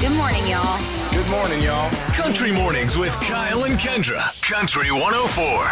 Good morning, y'all. Good morning, y'all. Country Mornings with Kyle and Kendra. Country 104.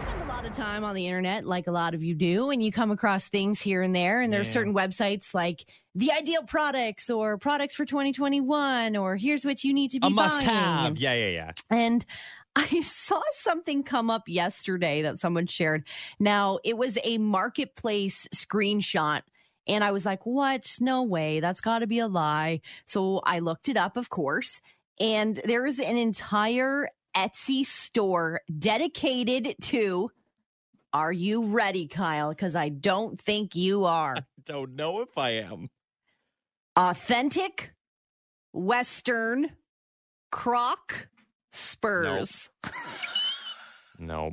spend a lot of time on the internet, like a lot of you do, and you come across things here and there. And there's Yeah. certain websites like the ideal products or products for 2021 or here's what you need to be A must buying. have. Yeah, yeah, yeah. And I saw something come up yesterday that someone shared. Now, it was a marketplace screenshot. And I was like, what? No way. That's got to be a lie. So I looked it up, of course. And there is an entire Etsy store dedicated to. Are you ready, Kyle? Because I don't think you are. Don't know if I am. Authentic Western Croc Spurs. No.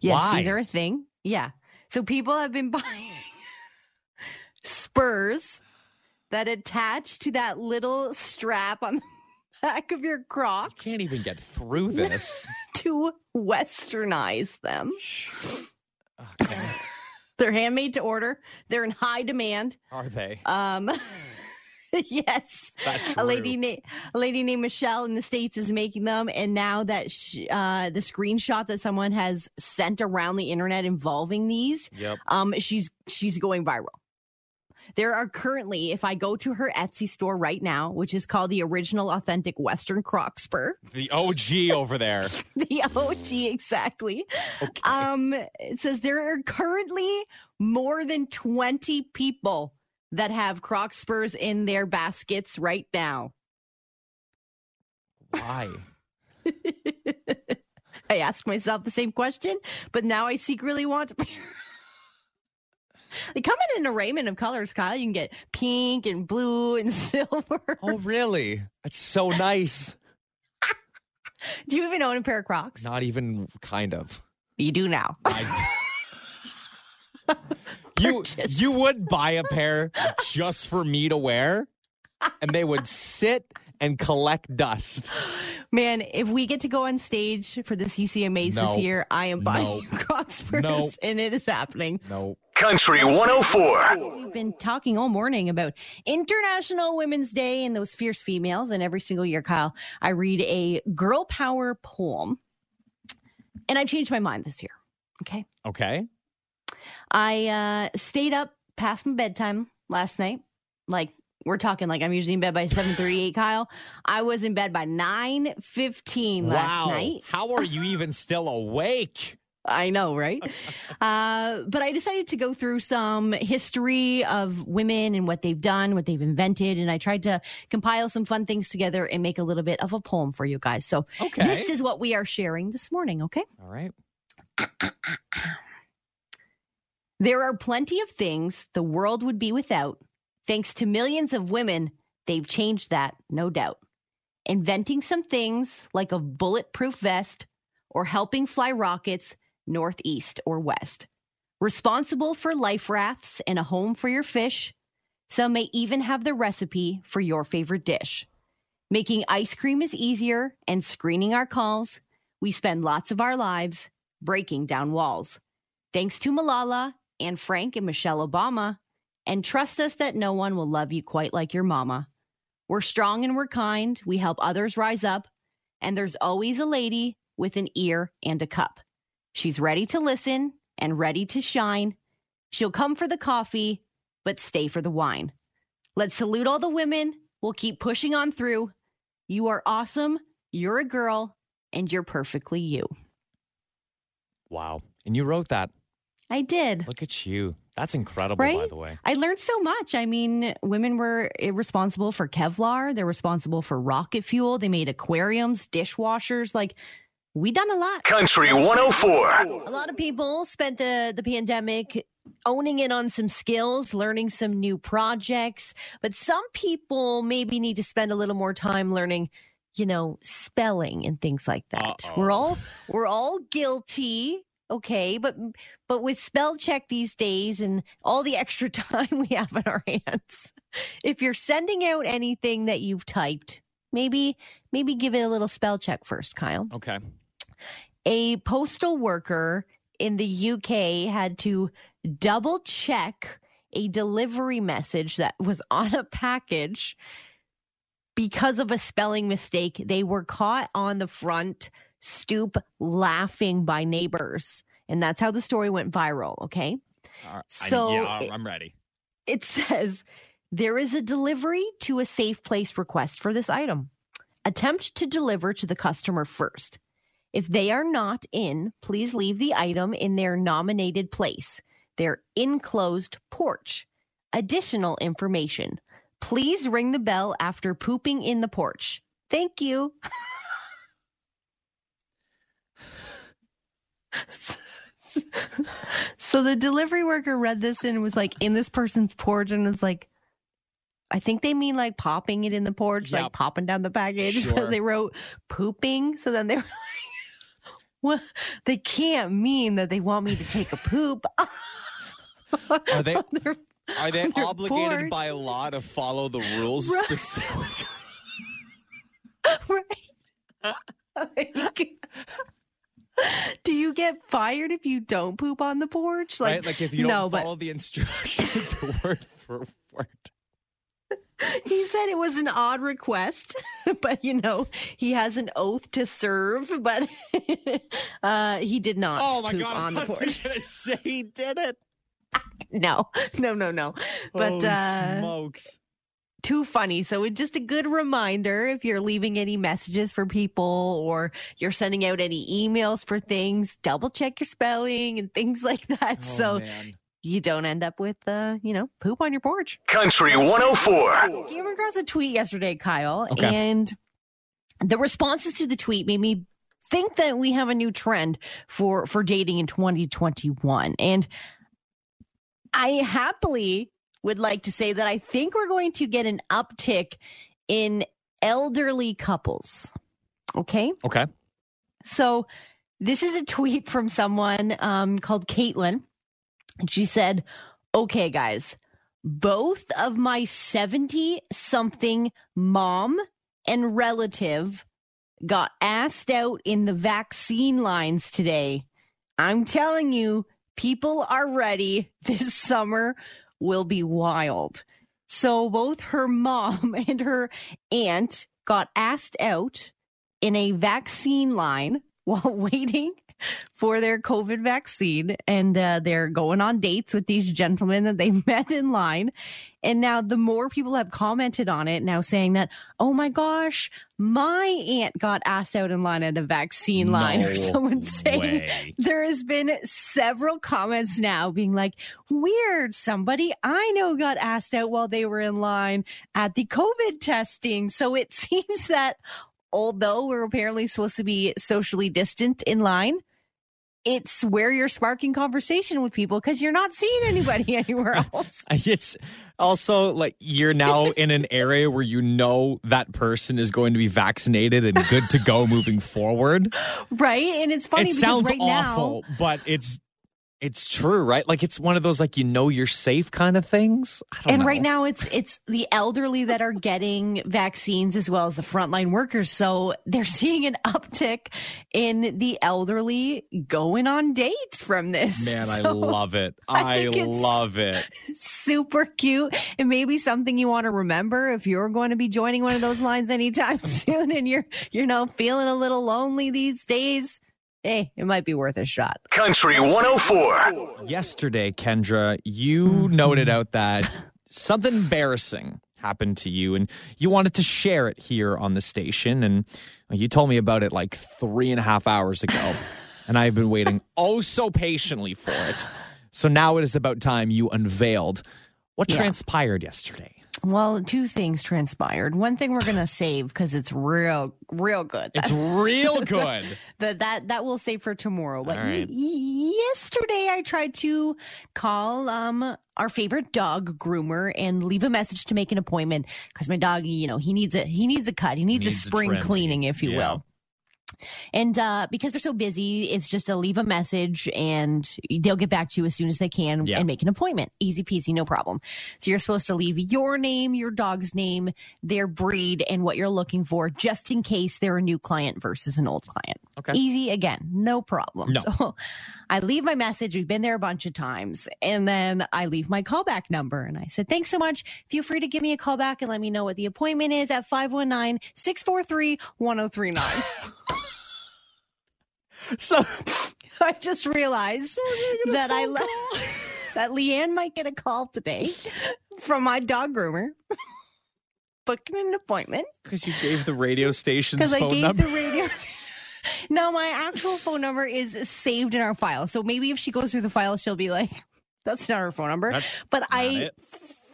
Yes, Why? these are a thing. Yeah. So people have been buying spurs that attach to that little strap on the back of your Crocs can't even get through this. to westernize them. Okay. They're handmade to order. They're in high demand. Are they? Um yes. A lady named a lady named Michelle in the states is making them, and now that sh uh, the screenshot that someone has sent around the internet involving these, Yep. um, she's she's going viral. There are currently, if I go to her Etsy store right now, which is called the Original Authentic Western Croc Spur, The OG over there. the OG exactly. Okay. Um, it says there are currently more than 20 people that have Croc Spurs in their baskets right now. Why? I ask myself the same question, but now I secretly want they come in an arrayment of colors, Kyle. You can get pink and blue and silver. Oh, really? That's so nice. Do you even own a pair of Crocs? Not even kind of. You do now. I d- you Purchase. you would buy a pair just for me to wear, and they would sit and collect dust. Man, if we get to go on stage for the CCMAs No. this year, I am buying No. Crocs Spurs, No. and it is happening. No. Country 104. We've been talking all morning about International Women's Day and those fierce females. And every single year, Kyle, I read a girl power poem. And I've changed my mind this year. Okay. Okay. I uh, stayed up past my bedtime last night. Like, we're talking like I'm usually in bed by 7:38, Kyle. I was in bed by 9:15 last wow. night. How are you even still awake? I know, right? uh, but I decided to go through some history of women and what they've done, what they've invented, and I tried to compile some fun things together and make a little bit of a poem for you guys. So Okay. this is what we are sharing this morning, okay? All right. There are plenty of things the world would be without. Thanks to millions of women, they've changed that, no doubt. Inventing some things like a bulletproof vest or helping fly rockets northeast or west. Responsible for life rafts and a home for your fish. Some may even have the recipe for your favorite dish. Making ice cream is easier and screening our calls. We spend lots of our lives breaking down walls. Thanks to Malala and Frank and Michelle Obama. And trust us that no one will love you quite like your mama. We're strong and we're kind. We help others rise up. And there's always a lady with an ear and a cup. She's ready to listen and ready to shine. She'll come for the coffee, but stay for the wine. Let's salute all the women. We'll keep pushing on through. You are awesome. You're a girl, and you're perfectly you. Wow. And you wrote that. I did. Look at you. That's incredible, by the way. I learned so much. I mean, women were responsible for Kevlar. They're responsible for rocket fuel. They made aquariums, dishwashers. Like, we done a lot. Country 104. A lot of people spent the the pandemic owning in on some skills, learning some new projects, but some people maybe need to spend a little more time learning, you know, spelling and things like that. Uh-oh. We're all we're all guilty, okay, but but with spell check these days and all the extra time we have in our hands, if you're sending out anything that you've typed, maybe maybe give it a little spell check first, Kyle Okay. a postal worker in the UK had to double check a delivery message that was on a package because of a spelling mistake. They were caught on the front stoop laughing by neighbors. And that's how the story went viral. Okay. Uh, So I, yeah, it- I'm ready. It says there is a delivery to a safe place request for this item. Attempt to deliver to the customer first. If they are not in, please leave the item in their nominated place, their enclosed porch. Additional information. Please ring the bell after pooping in the porch. Thank you. so the delivery worker read this and was like in this person's porch and was like, I think they mean like popping it in the porch, Yep. like popping down the package. Sure. But they wrote pooping. So then they were like, well, they can't mean that they want me to take a poop. Are they- their- Are they obligated porch. by law to follow the rules Right. specifically? right? Like, do you get fired if you don't poop on the porch? Like, right? Like if you don't no, but- follow the instructions word for word. he said it was an odd request, but you know, he has an oath to serve, but uh, he did not Oh my poop god! on the I porch. gonna say he did it. No, no, no, no. But uh, smokes! Too funny. So it's just a good reminder if you're leaving any messages for people or you're sending out any emails for things, double check your spelling and things like that. Oh, so man. you don't end up with, uh, you know, poop on your porch. Country 104. Came across a tweet yesterday, Kyle, Okay. and the responses to the tweet made me think that we have a new trend for for dating in 2021. And I happily would like to say that I think we're going to get an uptick in elderly couples. Okay? okay. So this is a tweet from someone um, called Caitlin. And she said, Okay, guys, both of my 70 something mom and relative got asked out in the vaccine lines today. I'm telling you, people are ready. This summer will be wild. So both her mom and her aunt got asked out in a vaccine line while waiting for their COVID vaccine. And uh, they're going on dates with these gentlemen that they met in line. And now the more people have commented on it, now saying that, oh my gosh, my aunt got asked out in line at a vaccine line, or someone saying way. there has been several comments now being like, weird, somebody I know got asked out while they were in line at the COVID testing. So it seems that although we're apparently supposed to be socially distant in line, it's where you're sparking conversation with people because you're not seeing anybody anywhere else. It's also like you're now in an area where you know that person is going to be vaccinated and good to go moving forward. right. And it's funny it because sounds right awful, but it's it's true, right? Like it's one of those like you know you're safe kind of things. I don't and know. right now it's it's the elderly that are getting vaccines as well as the frontline workers so they're seeing an uptick in the elderly going on dates from this man, I love it. I I, love it. super cute and maybe something you want to remember if you're going to be joining one of those lines anytime soon and you're you're know feeling a little lonely these days hey it might be worth a shot Country 104. Yesterday, Kendra, you noted out that something embarrassing happened to you and you wanted to share it here on the station. And you told me about it like three and a half hours ago. and I've been waiting oh so patiently for it. So now it is about time you unveiled what Yeah. transpired yesterday. Well two things transpired one thing we're gonna save because it's real real good It's real good. that that that we'll save for tomorrow. But right. y- yesterday I tried to call um our favorite dog groomer and leave a message to make an appointment because my dog, you know, he needs a he needs a cut. He needs, Needs a a spring trimsy. cleaning, if you Yeah. will. And uh, because they're so busy, it's just a leave a message and they'll get back to you as soon as they can Yeah. and make an appointment. Easy peasy, no problem. So you're supposed to leave your name, your dog's name, their breed, and what you're looking for, just in case they're a new client versus an old client. Okay. Easy again, no problem. No. So I leave my message. We've been there a bunch of times. And then I leave my callback number. And I said, thanks so much. Feel free to give me a call back and let me know what the appointment is at 519 643 1039. So I just realized that I left that Leanne might get a call today from my dog groomer. Booking an appointment because you gave the radio station's because I phone gave number. the radio. no, my actual phone number is saved in our file. So maybe if she goes through the file, she'll be like, "That's not her phone number." That's but I it.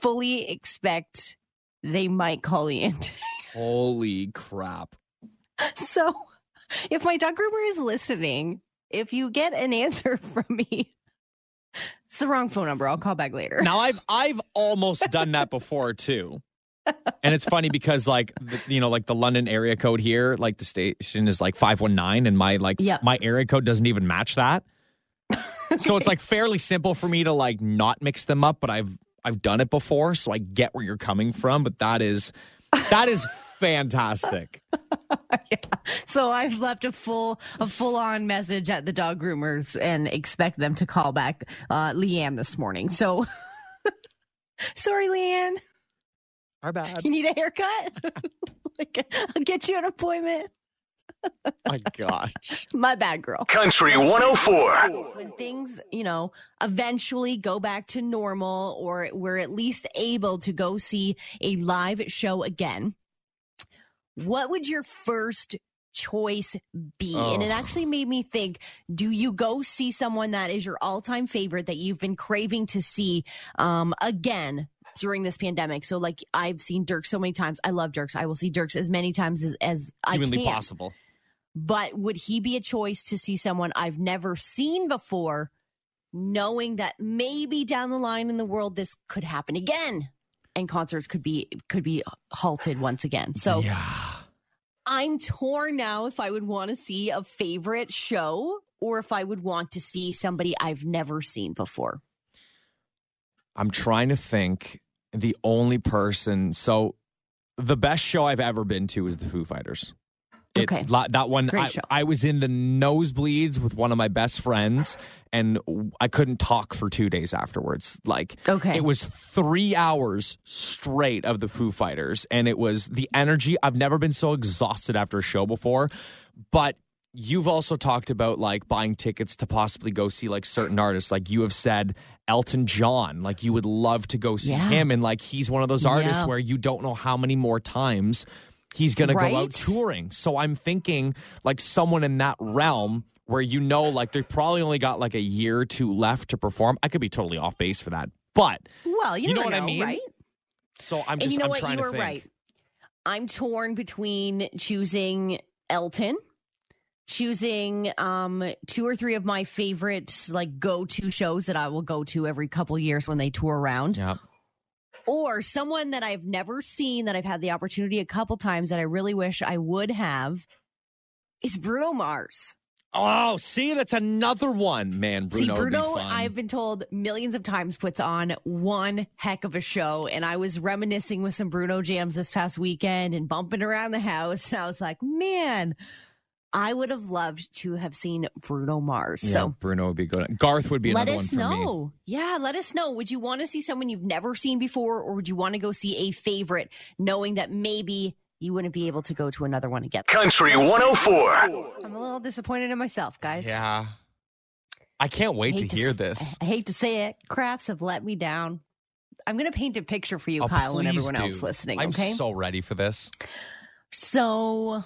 fully expect they might call. Today. Holy crap. so if my dog groomer is listening, if you get an answer from me, it's the wrong phone number. I'll call back later. Now I've I've almost done that before too. And it's funny because like the, you know like the London area code here like the station is like 519 and my like Yeah. my area code doesn't even match that. So it's like fairly simple for me to like not mix them up but I've I've done it before so I get where you're coming from but that is that is fantastic. So I've left a full a full on message at the dog groomers and expect them to call back uh, Leanne this morning. So sorry, Leanne. Our bad. You need a haircut? like, I'll get you an appointment. My gosh. My bad, girl. Country 104. when things, you know, eventually go back to normal or we're at least able to go see a live show again, what would your first choice be? And it actually made me think do you go see someone that is your all time favorite that you've been craving to see um, again? During this pandemic, so like I've seen Dirk so many times. I love Dierks. I will see Dierks as many times as, as I Humanly can possible. but would he be a choice to see someone I've never seen before, knowing that maybe down the line in the world this could happen again, and concerts could be could be halted once again. So yeah. I'm torn now if I would want to see a favorite show or if I would want to see somebody I've never seen before. I'm trying to think the only person. So the best show I've ever been to is the Foo Fighters. It- Okay. that one, I. I was in the nosebleeds with one of my best friends, and I couldn't talk for two days afterwards. Like, Okay. it was three hours straight of the Foo Fighters, and it was the energy. I've never been so exhausted after a show before, but you've also talked about like buying tickets to possibly go see like certain artists. Like you have said, Elton John, like you would love to go see Yeah. him, and like he's one of those artists Yeah. where you don't know how many more times he's going to go out touring. So I'm thinking like someone in that realm where you know like they've probably only got like a year or two left to perform. I could be totally off base for that, but Well, you, You know what I mean? right? so I'm and just you know I'm what? trying You to were think. right. I'm torn between choosing Elton, choosing um two or three of my favorite like go-to shows that I will go to every couple years when they tour around, Yeah. Or someone that I've never seen that I've had the opportunity a couple times that I really wish I would have is Bruno Mars. Oh, see, that's another one, man. Bruno, See, be Bruno, fun. I've been told millions of times puts on one heck of a show. And I was reminiscing with some Bruno jams this past weekend and bumping around the house. And I was like, man, I would have loved to have seen Bruno Mars. yeah, so Bruno would be good. Garth would be let another one us for me. know. Yeah, let us know. Would you want to see someone you've never seen before, or would you want to go see a favorite, knowing that maybe you wouldn't be able to go to another one again? Country 104. I'm a little disappointed in myself, guys. Yeah. I can't wait to to hear s- this. I hate to say it. Crafts have let me down. I'm going to paint a picture for you, Oh, Kyle, and everyone do. else listening. I'm okay. so ready for this. So,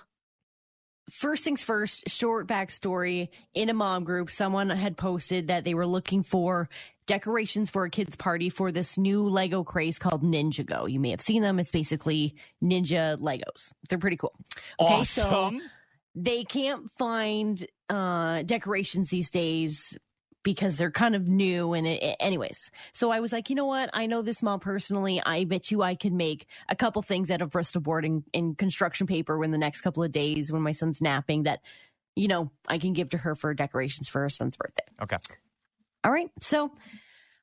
first things first, short backstory. In a mom group, someone had posted that they were looking for decorations for a kid's party for this new Lego craze called Ninjago. You may have seen them. It's basically ninja Legos. They're pretty cool. Okay, so- awesome. they can't find uh decorations these days because they're kind of new and it, anyways so i was like you know what i know this mom personally i bet you i could make a couple things out of bristol board and, and construction paper in the next couple of days when my son's napping that you know, I can give to her for decorations for her son's birthday. Okay. All right. So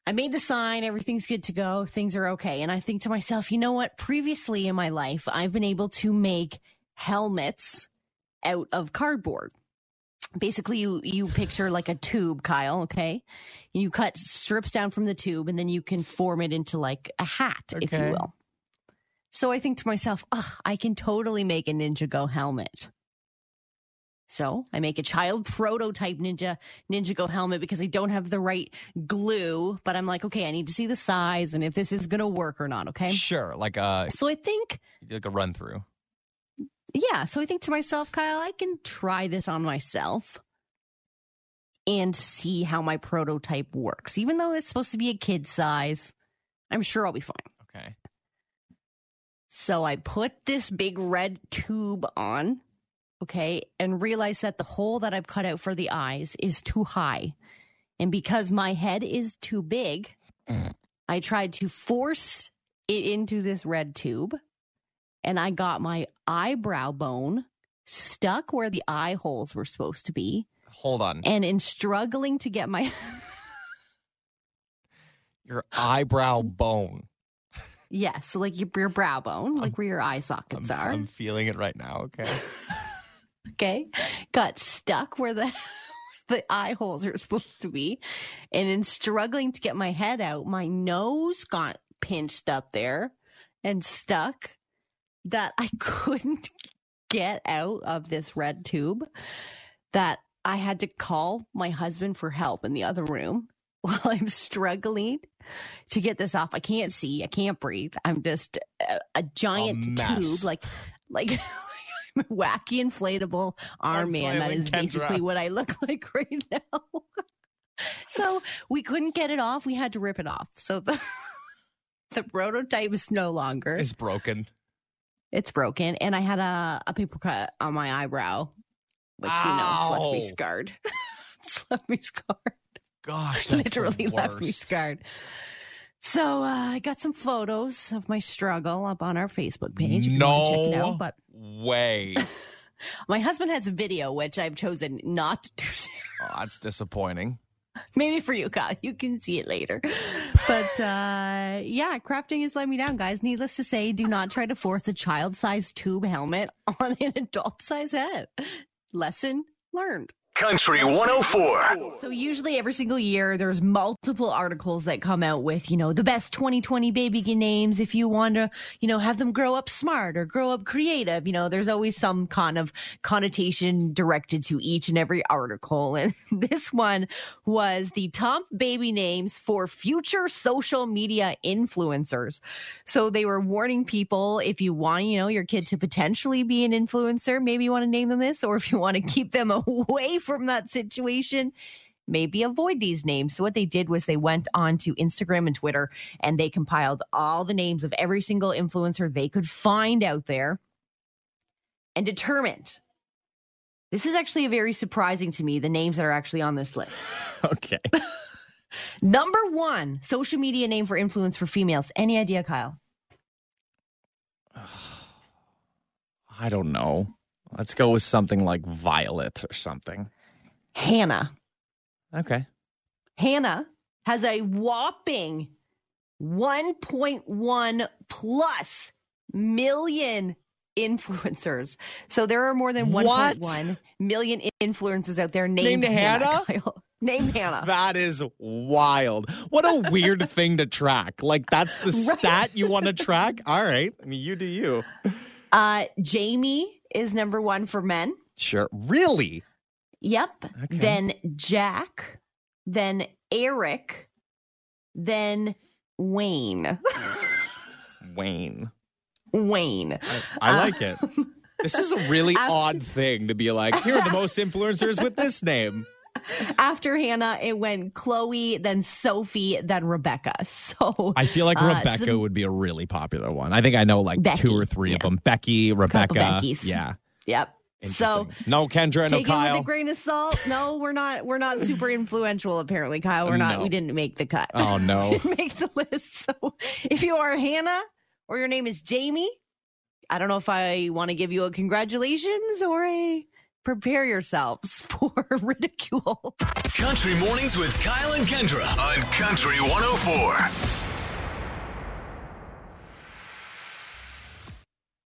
I made the sign. Everything's good to go. Things are okay. And I think to myself, you know what? Previously in my life, I've been able to make helmets out of cardboard. Basically, you, you picture like a tube, Kyle. Okay. You cut strips down from the tube and then you can form it into like a hat, if you will. So I think to myself, Ugh, I can totally make a Ninjago helmet. So I make a child prototype Ninja Ninjago helmet because I don't have the right glue, but I'm like, okay, I need to see the size and if this is gonna work or not. Okay. Sure. Like a So I think, like a run through. Yeah. So I think to myself, Kyle, I can try this on myself and see how my prototype works. Even though it's supposed to be a kid size, I'm sure I'll be fine. Okay. So I put this big red tube on, okay, and realized that the hole that I've cut out for the eyes is too high. And because my head is too big, mm. I tried to force it into this red tube and I got my eyebrow bone stuck where the eye holes were supposed to be. Hold on. And in struggling to get my Your eyebrow bone. yeah, so like your, your brow bone, like where your eye I'm, sockets are. I'm feeling it right now. Okay. okay got stuck where the the eye holes are supposed to be and in struggling to get my head out my nose got pinched up there and stuck that i couldn't get out of this red tube that i had to call my husband for help in the other room while i'm struggling to get this off i can't see i can't breathe i'm just a, a giant mess. tube like like a wacky inflatable arm man. That is Kendra. basically what I look like right now. so we couldn't get it off. We had to rip it off. So the the prototype is no longer. It's broken. It's broken, and I had a a paper cut on my eyebrow, which you know it's left me scarred. it's left me scarred. Gosh, that's Literally left me scarred. So uh, I got some photos of my struggle up on our Facebook page. Want check it No. out, but Way. my husband has a video which I've chosen not to share. Oh, that's disappointing. Maybe for you, Kyle. You can see it later. But uh, yeah, crafting has let me down, guys. Needless to say, do not try to force a child sized tube helmet on an adult size head. Lesson learned. Country 104. So usually every single year there's multiple articles that come out with, you know, the best 2020 baby names if you want to, you know, have them grow up smart or grow up creative. You know, there's always some kind of connotation directed to each and every article. And this one was the top baby names for future social media influencers. So they were warning people if you want, you know, your kid to potentially be an influencer, maybe you want to name them this, or if you want to keep them away from that situation, maybe avoid these names. So what they did was they went on to Instagram and Twitter and they compiled all the names of every single influencer they could find out there and determined. This is actually a very surprising to me, the names that are actually on this list. Okay. Number one, social media name for influence for females. Any idea, Kyle? I don't know. Let's go with something like Violet or something. Hannah. Okay. Hannah has a whopping 1.1 plus million influencers. So there are more than What? 1.1 million influencers out there named, Named Hannah? Kyle. Named Hannah. That is wild. What a weird thing to track. Like that's the stat you want to track? All right. I mean, you do you. Uh, Jamie is number one for men. Sure. Really? Yep. Okay. Then Jack. Then Eric. Then Wayne. Wayne. Wayne. I Uh, like it. This is a really After- odd thing to be like, here are the most influencers with this name. After Hannah, it went Chloe, then Sophie, then Rebecca. So I feel like Uh, Rebecca some- would be a really popular one. I think I know like Becky, two or three of them. Becky, Rebecca. Yeah. yep. So no Kendra, no take it with a grain of salt. No, we're not. We're not super influential. Apparently, Kyle. We're not. No. We didn't make the cut. Oh no. didn't make the list. So if you are Hannah or your name is Jamie, I don't know if I want to give you a congratulations or a prepare yourselves for ridicule. Country Mornings with Kyle and Kendra on Country 104.